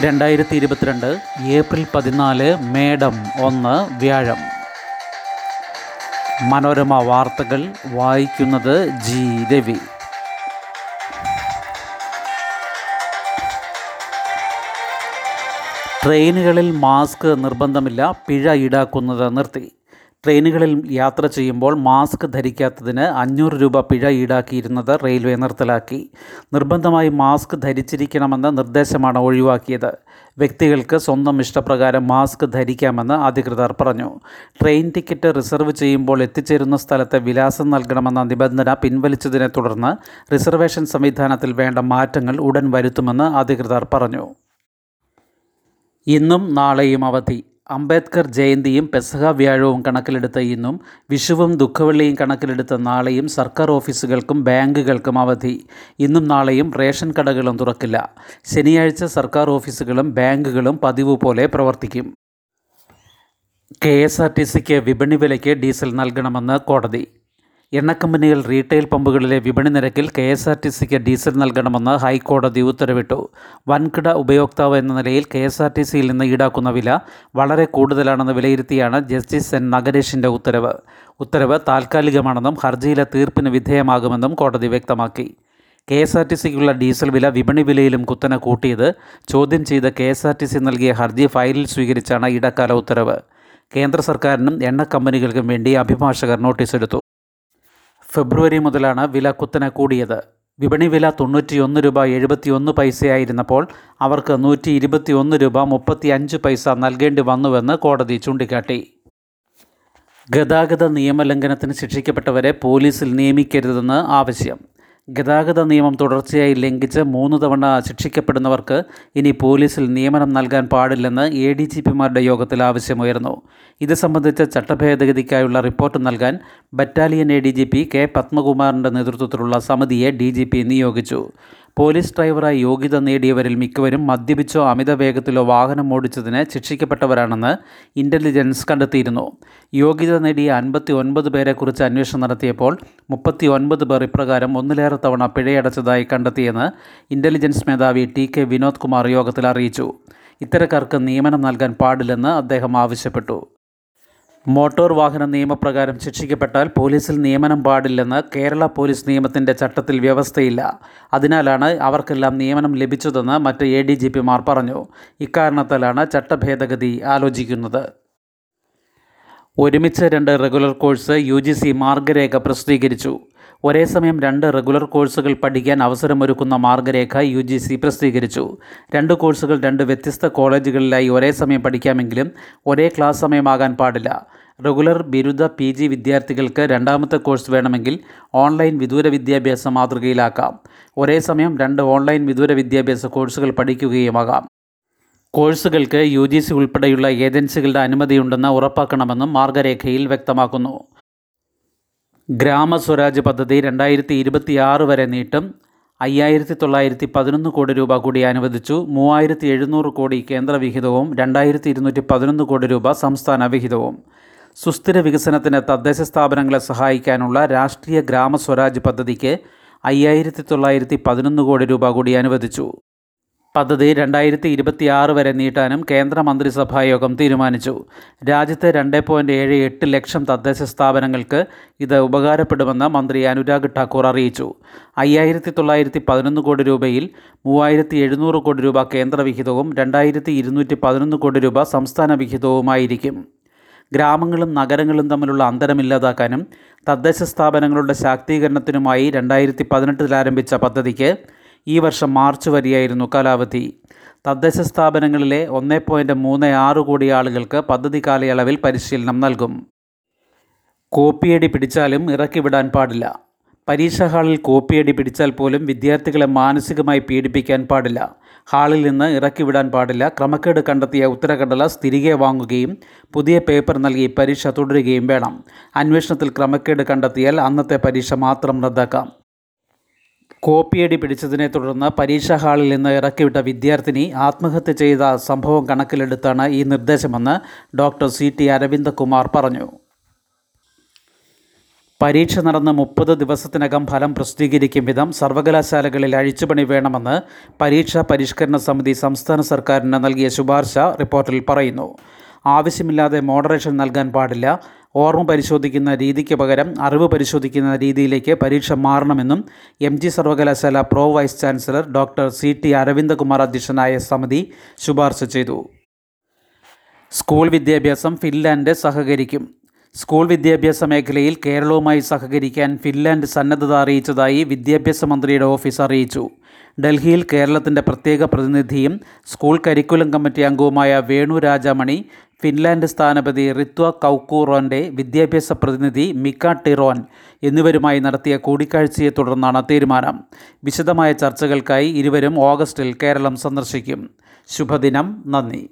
രണ്ടായിരത്തി ഇരുപത്തിരണ്ട് ഏപ്രിൽ പതിനാല് മേഡം ഒന്ന് വ്യാഴം. മനോരമ വാർത്തകൾ വായിക്കുന്നത് ജി രവി. ട്രെയിനുകളിൽ മാസ്ക് നിർബന്ധമില്ല പിഴ ഈടാക്കുന്നത് നിർത്തി. ട്രെയിനുകളിൽ യാത്ര ചെയ്യുമ്പോൾ മാസ്ക് ധരിക്കാത്തതിന് അഞ്ഞൂറ് രൂപ പിഴ ഈടാക്കിയിരുന്നത് റെയിൽവേ നിർത്തലാക്കി. നിർബന്ധമായി മാസ്ക് ധരിച്ചിരിക്കണമെന്ന നിർദ്ദേശമാണ് ഒഴിവാക്കിയത്. വ്യക്തികൾക്ക് സ്വന്തം ഇഷ്ടപ്രകാരം മാസ്ക് ധരിക്കാമെന്ന് അധികൃതർ പറഞ്ഞു. ട്രെയിൻ ടിക്കറ്റ് റിസർവ് ചെയ്യുമ്പോൾ എത്തിച്ചേരുന്ന സ്ഥലത്തെ വിലാസം നൽകണമെന്ന നിബന്ധന പിൻവലിച്ചതിനെ തുടർന്ന് റിസർവേഷൻ സംവിധാനത്തിൽ വേണ്ട മാറ്റങ്ങൾ ഉടൻ വരുത്തുമെന്ന് അധികൃതർ പറഞ്ഞു. ഇന്നും നാളെയും അവധി. അംബേദ്കർ ജയന്തിയും പെസഹ വ്യാഴവും കണക്കിലെടുത്ത ഇന്നും വിഷുവും ദുഃഖവെള്ളിയും കണക്കിലെടുത്ത നാളെയും സർക്കാർ ഓഫീസുകൾക്കും ബാങ്കുകൾക്കും അവധി. ഇന്നും നാളെയും റേഷൻ കടകളും തുറക്കില്ല. ശനിയാഴ്ച സർക്കാർ ഓഫീസുകളും ബാങ്കുകളും പതിവ് പോലെ പ്രവർത്തിക്കും. കെ എസ് ആർ ടി സിക്ക് വിപണി വിലയ്ക്ക് ഡീസൽ നൽകണമെന്ന് കോടതി. എണ്ണക്കമ്പനികൾ റീറ്റെയിൽ പമ്പുകളിലെ വിപണി നിരക്കിൽ കെ എസ് ആർ ടി സിക്ക് ഡീസൽ നൽകണമെന്ന് ഹൈക്കോടതി ഉത്തരവിട്ടു. വൻകിട ഉപയോക്താവ് എന്ന നിലയിൽ കെ എസ് ആർ ടി സിയിൽ നിന്ന് ഈടാക്കുന്ന വില വളരെ കൂടുതലാണെന്ന് വിലയിരുത്തിയാണ് ജസ്റ്റിസ് എൻ. നഗരേഷിന്റെ ഉത്തരവ്. ഉത്തരവ് താൽക്കാലികമാണെന്നും ഹർജിയിലെ തീർപ്പിന് വിധേയമാകുമെന്നും കോടതി വ്യക്തമാക്കി. കെ എസ് ആർ ടി സിക്കുള്ള ഡീസൽ വില വിപണി വിലയിലും കുത്തനെ കൂട്ടിയത് ചോദ്യം ചെയ്ത് K S R T C നൽകിയ ഹർജി ഫയലിൽ സ്വീകരിച്ചാണ് ഇടക്കാല ഉത്തരവ്. കേന്ദ്ര സർക്കാരിനും എണ്ണ കമ്പനികൾക്കും വേണ്ടി അഭിഭാഷകർ നോട്ടീസ് എടുത്തു ഫെബ്രുവരി മുതലാണ് വില കുത്തനെ കൂടിയത്. വിപണി വില തൊണ്ണൂറ്റിയൊന്ന് രൂപ എഴുപത്തിയൊന്ന് പൈസയായിരുന്നപ്പോൾ അവർക്ക് നൂറ്റി ഇരുപത്തിയൊന്ന് രൂപ മുപ്പത്തി അഞ്ച് പൈസ നൽകേണ്ടി വന്നുവെന്ന് കോടതി ചൂണ്ടിക്കാട്ടി. ഗതാഗത നിയമലംഘനത്തിന് ശിക്ഷിക്കപ്പെട്ടവരെ പോലീസിൽ നിയമിക്കരുതെന്ന് ആവശ്യം. ഗതാഗത നിയമം തുടർച്ചയായി ലംഘിച്ച് മൂന്ന് തവണ ശിക്ഷിക്കപ്പെടുന്നവർക്ക് ഇനി പോലീസിൽ നിയമനം നൽകാൻ പാടില്ലെന്ന് എ ഡി ജി പിമാരുടെ യോഗത്തിൽ ആവശ്യമുയർന്നു. ഇത് സംബന്ധിച്ച ചട്ടഭേദഗതിക്കായുള്ള റിപ്പോർട്ട് നൽകാൻ battalion A D G P K പത്മകുമാറിന്റെ നേതൃത്വത്തിലുള്ള സമിതിയെ ഡി ജി പി നിയോഗിച്ചു. പോലീസ് ഡ്രൈവറായി യോഗ്യത നേടിയവരിൽ മിക്കവരും മദ്യപിച്ചോ അമിത വേഗത്തിലോ വാഹനം ഓടിച്ചതിന് ശിക്ഷിക്കപ്പെട്ടവരാണെന്ന് ഇന്റലിജൻസ് കണ്ടെത്തിയിരുന്നു. യോഗ്യത നേടിയ അൻപത്തി ഒൻപത് പേരെക്കുറിച്ച് അന്വേഷണം നടത്തിയപ്പോൾ മുപ്പത്തി ഒൻപത് പേർ ഇപ്രകാരം ഒന്നിലേറെ തവണ പിഴയടച്ചതായി കണ്ടെത്തിയെന്ന് ഇന്റലിജൻസ് മേധാവി ടി കെ വിനോദ് കുമാർ യോഗത്തിൽ അറിയിച്ചു. ഇത്തരക്കാർക്ക് നിയമനം നൽകാൻ പാടില്ലെന്ന് അദ്ദേഹം ആവശ്യപ്പെട്ടു. മോട്ടോർ വാഹന നിയമപ്രകാരം ശിക്ഷിക്കപ്പെട്ടാൽ പോലീസിൽ നിയമനം പാടില്ലെന്ന് കേരള പോലീസ് നിയമത്തിന്റെ ചട്ടത്തിൽ വ്യവസ്ഥയില്ല. അതിനാലാണ് അവർക്കെല്ലാം നിയമനം ലഭിച്ചതെന്ന് മറ്റ് എ ഡി ജി പിമാർ പറഞ്ഞു. ഇക്കാരണത്താലാണ് ചട്ടഭേദഗതി ആലോചിക്കുന്നത്. ഒരുമിച്ച് രണ്ട് regular course U G C മാർഗരേഖ പ്രസിദ്ധീകരിച്ചു. ഒരേ സമയം രണ്ട് റെഗുലർ കോഴ്സുകൾ പഠിക്കാൻ അവസരമൊരുക്കുന്ന മാർഗരേഖ യു ജി സി പ്രസിദ്ധീകരിച്ചു. രണ്ട് കോഴ്സുകൾ രണ്ട് വ്യത്യസ്ത കോളേജുകളിലായി ഒരേ സമയം പഠിക്കാമെങ്കിലും ഒരേ ക്ലാസ് സമയമാകാൻ പാടില്ല. റെഗുലർ ബിരുദ പി ജി വിദ്യാർത്ഥികൾക്ക് രണ്ടാമത്തെ കോഴ്സ് വേണമെങ്കിൽ ഓൺലൈൻ വിദൂര വിദ്യാഭ്യാസ മാതൃകയിലാക്കാം. ഒരേ സമയം രണ്ട് ഓൺലൈൻ വിദൂര വിദ്യാഭ്യാസ കോഴ്സുകൾ പഠിക്കുകയുമാകാം. കോഴ്സുകൾക്ക് യു ജി സി ഉൾപ്പെടെയുള്ള ഏജൻസികളുടെ അനുമതിയുണ്ടെന്ന് ഉറപ്പാക്കണമെന്നും മാർഗരേഖയിൽ വ്യക്തമാക്കുന്നു. ഗ്രാമസ്വരാജ് പദ്ധതി രണ്ടായിരത്തി ഇരുപത്തിയാറ് വരെ നീട്ടും. അയ്യായിരത്തി തൊള്ളായിരത്തി പതിനൊന്ന് കോടി രൂപ കൂടി അനുവദിച്ചു. മൂവായിരത്തി എഴുന്നൂറ് കോടി കേന്ദ്ര വിഹിതവും രണ്ടായിരത്തി ഇരുന്നൂറ്റി പതിനൊന്ന് കോടി രൂപ സംസ്ഥാന വിഹിതവും. സുസ്ഥിര വികസനത്തിന് തദ്ദേശ സ്ഥാപനങ്ങളെ സഹായിക്കാനുള്ള രാഷ്ട്രീയ ഗ്രാമസ്വരാജ് പദ്ധതിക്ക് അയ്യായിരത്തി തൊള്ളായിരത്തി പതിനൊന്ന് കോടി രൂപ കൂടി അനുവദിച്ചു. പദ്ധതി രണ്ടായിരത്തി ഇരുപത്തിയാറ് വരെ നീട്ടാനും കേന്ദ്ര മന്ത്രിസഭാ യോഗം തീരുമാനിച്ചു. രാജ്യത്തെ രണ്ട് പോയിന്റ് ഏഴ് എട്ട് ലക്ഷം തദ്ദേശ സ്ഥാപനങ്ങൾക്ക് ഇത് ഉപകാരപ്പെടുമെന്ന് മന്ത്രി അനുരാഗ് ഠാക്കൂർ അറിയിച്ചു. അയ്യായിരത്തി തൊള്ളായിരത്തി പതിനൊന്ന് കോടി രൂപയിൽ മൂവായിരത്തി എഴുന്നൂറ് കോടി രൂപ കേന്ദ്ര വിഹിതവും രണ്ടായിരത്തി ഇരുന്നൂറ്റി പതിനൊന്ന് കോടി രൂപ സംസ്ഥാന വിഹിതവുമായിരിക്കും. ഗ്രാമങ്ങളും നഗരങ്ങളും തമ്മിലുള്ള അന്തരമില്ലാതാക്കാനും തദ്ദേശ സ്ഥാപനങ്ങളുടെ ശാക്തീകരണത്തിനുമായി രണ്ടായിരത്തി പതിനെട്ടിൽ ആരംഭിച്ച പദ്ധതിക്ക് ഈ വർഷം മാർച്ച് വരെയായിരുന്നു കാലാവധി. തദ്ദേശ സ്ഥാപനങ്ങളിലെ ഒന്ന് പോയിന്റ് മൂന്ന് ആറ് കോടി ആളുകൾക്ക് പദ്ധതി കാലയളവിൽ പരിശീലനം നൽകും. കോപ്പിയടി പിടിച്ചാലും ഇറക്കിവിടാൻ പാടില്ല. പരീക്ഷാ ഹാളിൽ കോപ്പിയടി പിടിച്ചാൽ പോലും വിദ്യാർത്ഥികളെ മാനസികമായി പീഡിപ്പിക്കാൻ പാടില്ല. ഹാളിൽ നിന്ന് ഇറക്കിവിടാൻ പാടില്ല. ക്രമക്കേട് കണ്ടെത്തിയ ഉത്തരക്കടലാസ് തിരികെ വാങ്ങുകയും പുതിയ പേപ്പർ നൽകി പരീക്ഷ തുടരുകയും വേണം. അന്വേഷണത്തിൽ ക്രമക്കേട് കണ്ടെത്തിയാൽ അന്നത്തെ പരീക്ഷ മാത്രം റദ്ദാക്കാം. കോപ്പിയടി പിടിച്ചതിനെ തുടർന്ന് പരീക്ഷാ ഹാളിൽ നിന്ന് ഇറക്കിവിട്ട വിദ്യാർത്ഥിനി ആത്മഹത്യ ചെയ്ത സംഭവം കണക്കിലെടുത്താണ് ഈ നിർദ്ദേശമെന്ന് ഡോക്ടർ സി ടി അരവിന്ദകുമാർ പറഞ്ഞു. പരീക്ഷ നടന്ന് മുപ്പത് ദിവസത്തിനകം ഫലം പ്രസിദ്ധീകരിക്കും വിധം സർവകലാശാലകളിൽ അഴിച്ചുപണി വേണമെന്ന് പരീക്ഷാ പരിഷ്കരണ സമിതി സംസ്ഥാന സർക്കാരിന് നൽകിയ ശുപാർശ റിപ്പോർട്ടിൽ പറയുന്നു. ആവശ്യമില്ലാതെ മോഡറേഷൻ നൽകാൻ പാടില്ല. ഓർമ്മ പരിശോധിക്കുന്ന രീതിക്ക് പകരം അറിവ് പരിശോധിക്കുന്ന രീതിയിലേക്ക് പരീക്ഷ മാറണമെന്നും എം ജി സർവകലാശാല pro vice chancellor doctor C. T. Aravindakumar അധ്യക്ഷനായ സമിതി ശുപാർശ ചെയ്തു. സ്കൂൾ വിദ്യാഭ്യാസം ഫിൻലാൻഡ് സഹകരിക്കും. സ്കൂൾ വിദ്യാഭ്യാസ മേഖലയിൽ കേരളവുമായി സഹകരിക്കാൻ ഫിൻലാൻഡ് സന്നദ്ധത അറിയിച്ചതായി വിദ്യാഭ്യാസ മന്ത്രിയുടെ ഓഫീസ് അറിയിച്ചു. ഡൽഹിയിൽ കേരളത്തിന്റെ പ്രത്യേക പ്രതിനിധിയും സ്കൂൾ കരിക്കുലം കമ്മിറ്റി അംഗവുമായ വേണു രാജാമണി ഫിൻലാൻഡ് സ്ഥാനപതി റിത്വ കൗക്കൂറോന്റെ വിദ്യാഭ്യാസ പ്രതിനിധി മിക്ക ടിറോൻ എന്നിവരുമായി നടത്തിയ കൂടിക്കാഴ്ചയെ തുടർന്നാണ് തീരുമാനം. വിശദമായ ചർച്ചകൾക്കായി ഇരുവരും ഓഗസ്റ്റിൽ കേരളം സന്ദർശിക്കും. ശുഭദിനം. നന്ദി.